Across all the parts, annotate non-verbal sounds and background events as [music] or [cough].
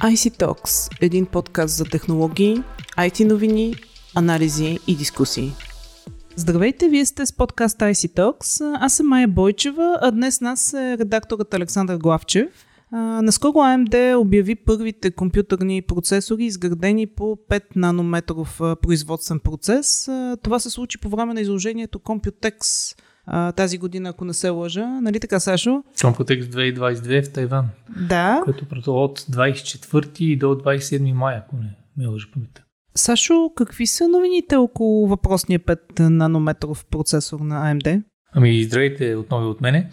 IC Talks – един подкаст за технологии, IT новини, анализи и дискусии. Здравейте, вие сте с подкаст IC Talks. Аз съм Майя Бойчева, а днес нас е редакторът Александър Главчев. Наскоро AMD обяви първите компютърни процесори, изградени по 5 нанометров производствен процес. Това се случи по време на изложението Computex а, тази година, ако не се лъжа. Нали така, Сашо? Computex 2022 в Тайван. Да. Което е от 24 до 27 мая, ако не ме лъжа паметта. Сашо, какви са новините около въпросния 5 нанометров процесор на AMD? Ами, здравейте отново от мене.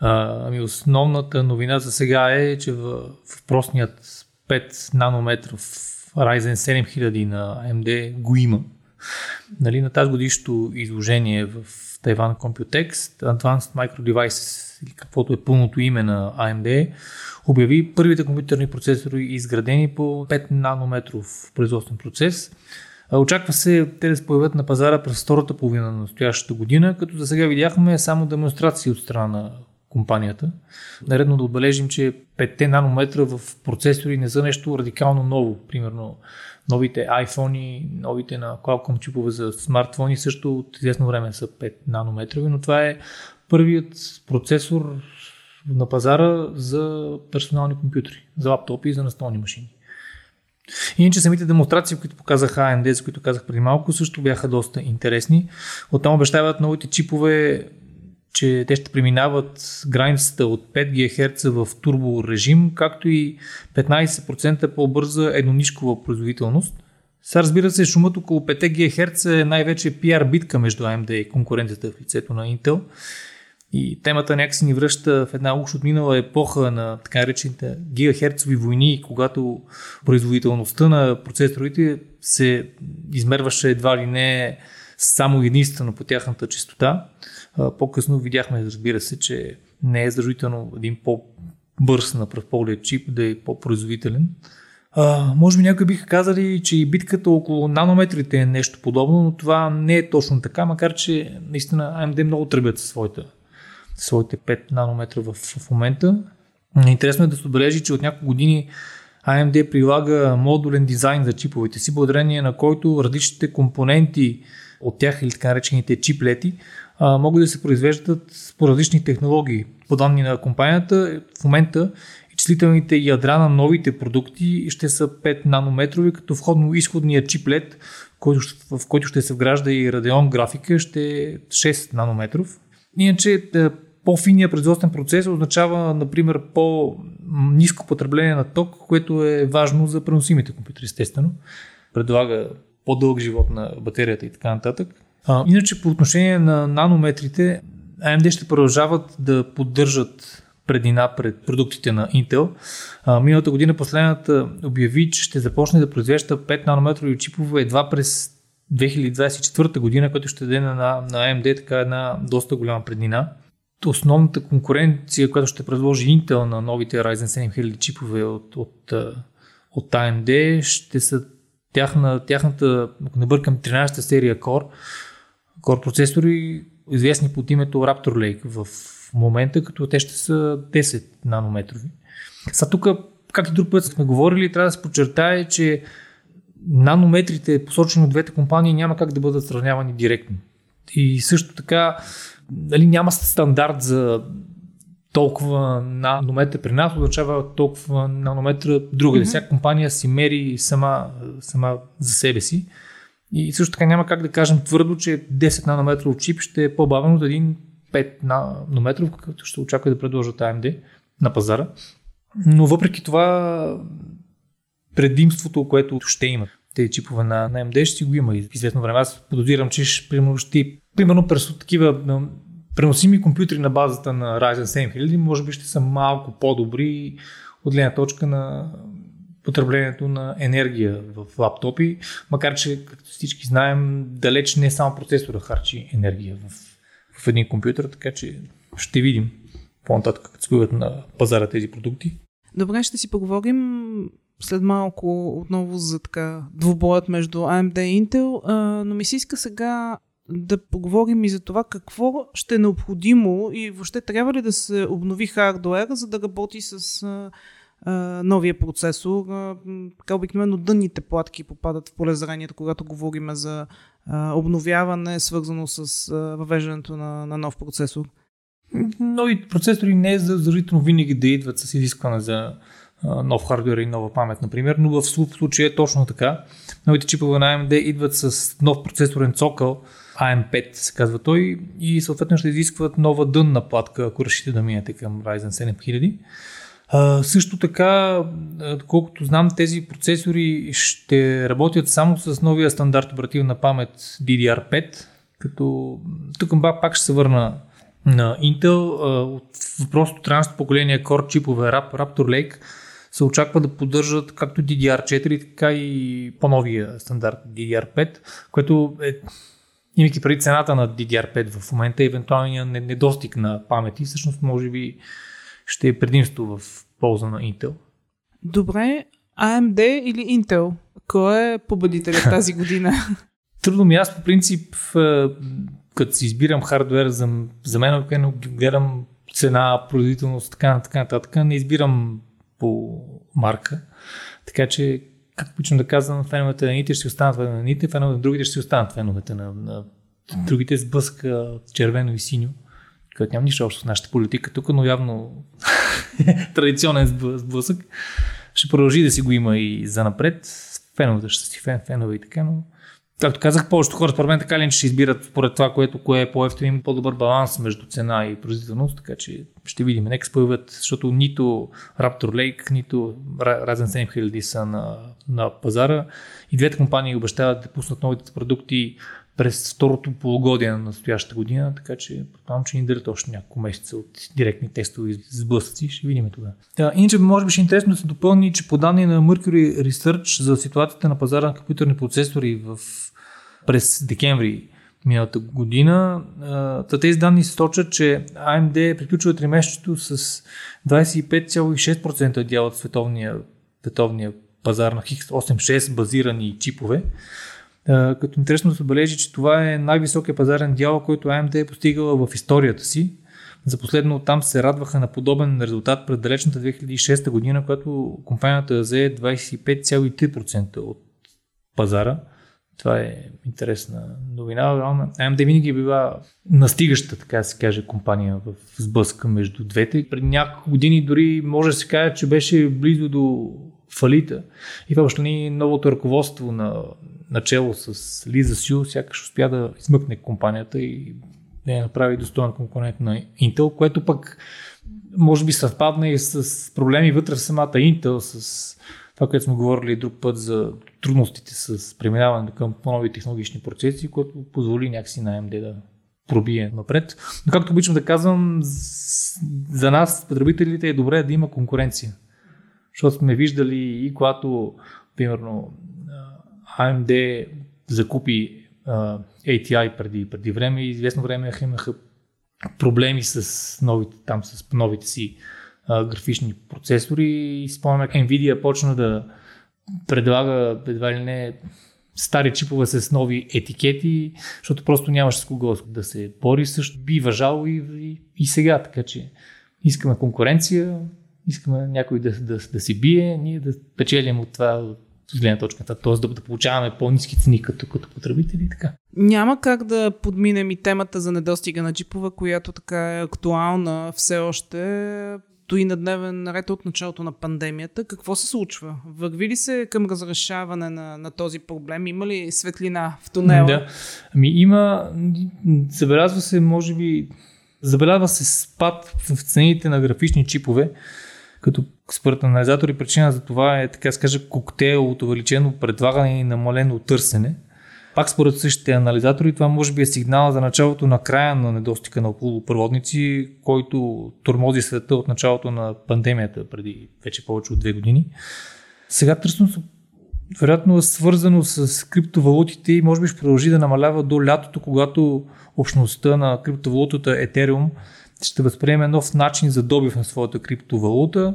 А, ами, основната новина за сега е, че в, въпросният 5 нанометров Ryzen 7000 на AMD го има. Нали, на тази годишното изложение в Taiwan Computex, Advanced Micro Devices, или каквото е пълното име на AMD, обяви първите компютърни процесори, изградени по 5 нанометров производствен процес. Очаква се те да се появят на пазара през втората половина на настоящата година, като за сега видяхме само демонстрации от страна на компанията. Наредно да отбележим, че 5 нанометра в процесори не са нещо радикално ново. Примерно новите iPhone, новите на Qualcomm чипове за смартфони също от известно време са 5 нанометрови, но това е първият процесор на пазара за персонални компютри, за лаптопи и за настолни машини. Иначе самите демонстрации, които показаха AMD, за които казах преди малко, също бяха доста интересни. Оттам обещават новите чипове че те ще преминават границата от 5 ГГц в турбо режим, както и 15% по-бърза еднонишкова производителност. Сега разбира се, шумът около 5 ГГц е най-вече PR битка между AMD и конкуренцията в лицето на Intel. И темата някакси ни връща в една уж отминала епоха на така наречените гигахерцови войни, когато производителността на процесорите се измерваше едва ли не само единствено по тяхната частота. По-късно видяхме, разбира се, че не е задължително един по-бърз на пръв поглед чип да е по-производителен. А, може би някои биха казали, че и битката около нанометрите е нещо подобно, но това не е точно така, макар че наистина AMD много тръбят със своите, своите 5 нанометра в, в момента. Интересно е да се отбележи, че от няколко години AMD прилага модулен дизайн за чиповете си, благодарение на който различните компоненти от тях или така наречените чиплети а, могат да се произвеждат по различни технологии. По данни на компанията, в момента изчислителните ядра на новите продукти ще са 5 нанометрови, като входно-изходният чиплет, в който ще се вгражда и Radeon графика, ще е 6 нанометров. Иначе е, по-финият производствен процес означава, например, по-низко потребление на ток, което е важно за преносимите компютри, естествено. Предлага по-дълъг живот на батерията и така нататък. А, иначе по отношение на нанометрите, AMD ще продължават да поддържат предина пред продуктите на Intel. А, миналата година последната обяви, че ще започне да произвежда 5 нанометрови чипове едва през 2024 година, което ще даде на, на AMD така една доста голяма преднина. Основната конкуренция, която ще предложи Intel на новите Ryzen 7000 чипове от, от, от AMD, ще са тяхна, тяхната, ако не бъркам, 13-та серия Core, Core процесори, известни под името Raptor Lake в момента, като те ще са 10 нанометрови. Са тук, както друг път сме говорили, трябва да се подчертае, че нанометрите, посочени от двете компании, няма как да бъдат сравнявани директно. И също така, нали, няма стандарт за толкова нанометра при нас означава толкова нанометра друга. Mm-hmm. Всяка компания си мери сама, сама за себе си. И също така няма как да кажем твърдо, че 10 нанометров чип ще е по-бавен от един 5 нанометров, какъвто ще очаква да предложат AMD на пазара. Но въпреки това предимството, което ще имат тези чипове на, на AMD, ще си го има и известно време. Аз подозирам, че ще, примерно, ще, примерно през такива преносими компютри на базата на Ryzen 7000 може би ще са малко по-добри от гледна точка на потреблението на енергия в лаптопи, макар че, както всички знаем, далеч не само процесора харчи енергия в, в един компютър, така че ще видим по-нататък, като се появят на пазара тези продукти. Добре, ще си поговорим след малко отново за така двубоят между AMD и Intel, но ми се иска сега да поговорим и за това какво ще е необходимо и въобще трябва ли да се обнови хардуера, за да работи с новия процесор. А, така обикновено дънните платки попадат в полезрението, когато говорим за а, обновяване, свързано с а, въвеждането на, на нов процесор. Нови процесори не е задължително винаги да идват с изискване за нов хардвер и нова памет, например, но в случая е точно така. Новите чипове на AMD идват с нов процесорен цокъл, AM5 се казва той, и съответно ще изискват нова дънна платка, ако решите да минете към Ryzen 7000. А, също така, доколкото знам, тези процесори ще работят само с новия стандарт оперативна памет DDR5, като тук пак ще се върна на Intel. От въпросното транс поколение Core чипове Raptor Lake се очаква да поддържат както DDR4, така и по-новия стандарт DDR5, което е имайки преди цената на DDR5 в момента, евентуалния недостиг на памети, всъщност може би ще е предимство в полза на Intel. Добре, AMD или Intel? Кой е победителят [laughs] тази година? Трудно ми аз по принцип, като си избирам хардвер, за, за мен гледам цена, производителност, така, така нататък, не избирам по марка. Така че, как обичам да казвам, феновете на едните ще останат феновете на едните, феновете на другите ще останат феновете на, на другите с блъска червено и синьо, което няма нищо общо с нашата политика тук, но явно [laughs] традиционен сблъсък. Ще продължи да си го има и за напред. Феновете ще си фен, фенове и така, но Както казах, повечето хора според мен така ли ще избират според това, което кое е по-ефтино, има по-добър баланс между цена и производителност, така че ще видим. Нека се появят, защото нито Raptor Lake, нито Ryzen 7000 са на, на пазара и двете компании обещават да пуснат новите продукти през второто полугодие на настоящата година, така че предполагам, че ни дадат още няколко месеца от директни тестове и сблъсъци. Ще видим тогава. Да, иначе, може би ще е интересно да се допълни, че по данни на Mercury Research за ситуацията на пазара на компютърни процесори в, през декември миналата година, тези данни сочат, че AMD приключва тримесечето с 25,6% дял от световния, световния пазар на X86 базирани чипове, като интересно се отбележи, че това е най-високия пазарен дял, който AMD е постигала в историята си. За последно там се радваха на подобен резултат пред далечната 2006 година, когато компанията взе 25,3% от пазара. Това е интересна новина. AMD винаги е била настигаща, така да се каже, компания в сблъска между двете. Преди няколко години дори може да се каже, че беше близо до фалита. И въобще ни новото ръководство на начало с Лиза Сю, сякаш успя да измъкне компанията и да я направи достоен конкурент на Intel, което пък може би съвпадна и с проблеми вътре в самата Intel, с това, което сме говорили друг път за трудностите с преминаване към по-нови технологични процеси, което позволи някакси на AMD да пробие напред. Но както обичам да казвам, за нас, потребителите, е добре да има конкуренция. Защото сме виждали и когато, примерно, AMD закупи uh, ATI преди, преди време и известно време имаха проблеми с новите, там, с новите си графични процесори и спомняме как Nvidia почна да предлага едва ли не стари чипове с нови етикети, защото просто нямаше с кого да се бори, също би въжало и, и, и сега, така че искаме конкуренция, искаме някой да, да, да си бие, ние да печелим от това, с гледна точка, т.е. Да, да получаваме по-низки цени като, като потребители и така. Няма как да подминем и темата за недостига на джипове, която така е актуална все още стои на дневен ред от началото на пандемията. Какво се случва? Върви ли се към разрешаване на, на този проблем? Има ли светлина в тунела? Да. Ами има, забелязва се, може би, забелязва се спад в цените на графични чипове, като според анализатори причина за това е, така скажа, коктейл от увеличено предлагане и намалено търсене. Пак според същите анализатори, това може би е сигнал за началото на края на недостига на полупроводници, който тормози света от началото на пандемията преди вече повече от две години. Сега търсенето вероятно е свързано с криптовалутите и може би ще продължи да намалява до лятото, когато общността на криптовалутата Ethereum ще възприеме нов начин за добив на своята криптовалута,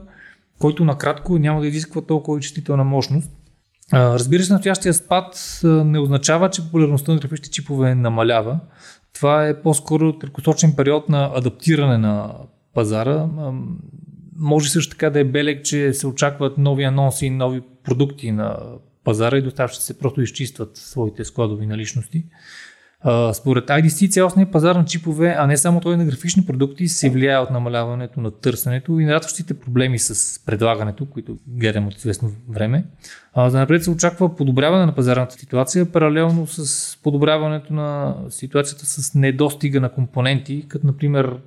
който накратко няма да изисква толкова чувствителна мощност. Разбира се, настоящия спад не означава, че популярността на графичните чипове намалява. Това е по-скоро краткосрочен период на адаптиране на пазара. може също така да е белег, че се очакват нови анонси и нови продукти на пазара и доставчиците просто изчистват своите складови наличности. Според IDC цялостният пазар на чипове, а не само той на графични продукти, се влияе от намаляването на търсенето и нарастващите проблеми с предлагането, които гледам от известно време. За напред се очаква подобряване на пазарната ситуация, паралелно с подобряването на ситуацията с недостига на компоненти, като например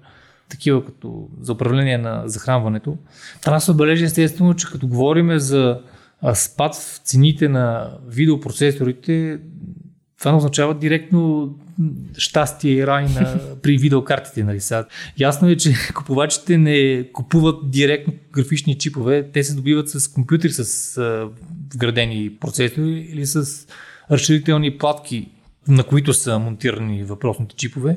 такива като за управление на захранването. Трябва да се отбележи естествено, че като говорим за спад в цените на видеопроцесорите, това не означава директно щастие и рай на, при видеокартите. Нали? Сега, ясно е, че купувачите не купуват директно графични чипове, те се добиват с компютри с а, вградени процесори или с разширителни платки, на които са монтирани въпросните чипове.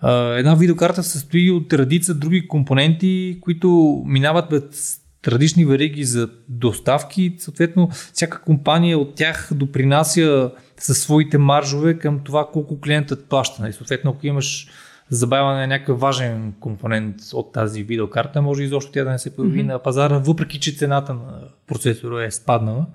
А, една видеокарта състои от редица други компоненти, които минават през традични вериги за доставки. Съответно, всяка компания от тях допринася със своите маржове към това колко клиентът плаща. И нали, съответно, ако имаш забавяне на някакъв важен компонент от тази видеокарта, може изобщо тя да не се появи mm-hmm. на пазара, въпреки че цената на процесора е спаднала.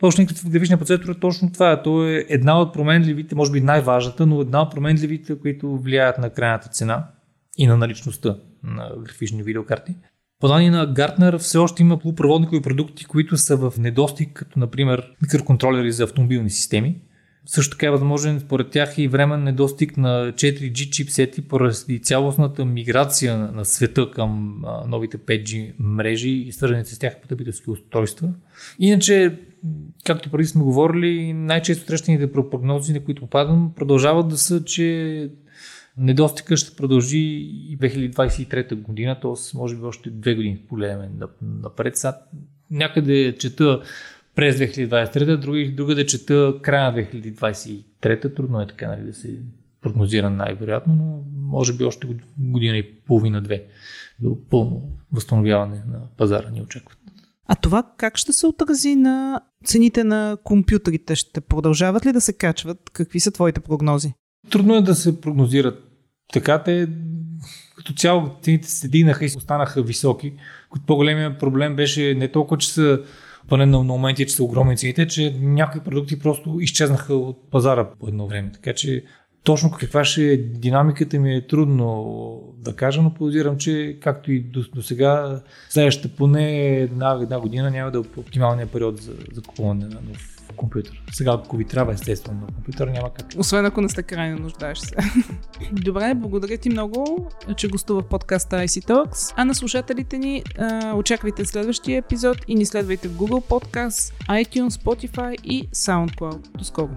Точно в графичния процесор е точно това. То е една от променливите, може би най-важната, но една от променливите, които влияят на крайната цена и на наличността на графични видеокарти. По данни на Гартнер все още има полупроводникови продукти, които са в недостиг, като например микроконтролери за автомобилни системи. Също така е възможен според тях и времен недостиг на 4G чипсети поради цялостната миграция на света към новите 5G мрежи и свързаните с тях потребителски устройства. Иначе, както преди сме говорили, най-често срещаните прогнози, на които попадам, продължават да са, че Недостига ще продължи и 2023 година, т.е. може би още две години погледаме напред. Сега някъде чета през 2023, други, другаде чета края на 2023. Трудно е така нали, да се прогнозира най-вероятно, но може би още година и половина-две до пълно възстановяване на пазара ни очакват. А това как ще се отрази на цените на компютрите? Ще продължават ли да се качват? Какви са твоите прогнози? Трудно е да се прогнозират така те като цяло цените се дигнаха и останаха високи. Като по-големия проблем беше не толкова, че са поне на моменти, че са огромни цените, че някои продукти просто изчезнаха от пазара по едно време. Така че точно каква ще е динамиката ми е трудно да кажа, но подозирам, че както и до, до сега, следващата поне една, една година няма да е оптималният период за, за купуване на нов компютър. Сега, ако ви трябва естествено на компютър, няма как. Освен ако не сте крайно нуждаеш се. [laughs] Добре, благодаря ти много, че гостува в подкаста IC Talks. А на слушателите ни очаквайте следващия епизод и ни следвайте в Google Podcast, iTunes, Spotify и SoundCloud. До скоро!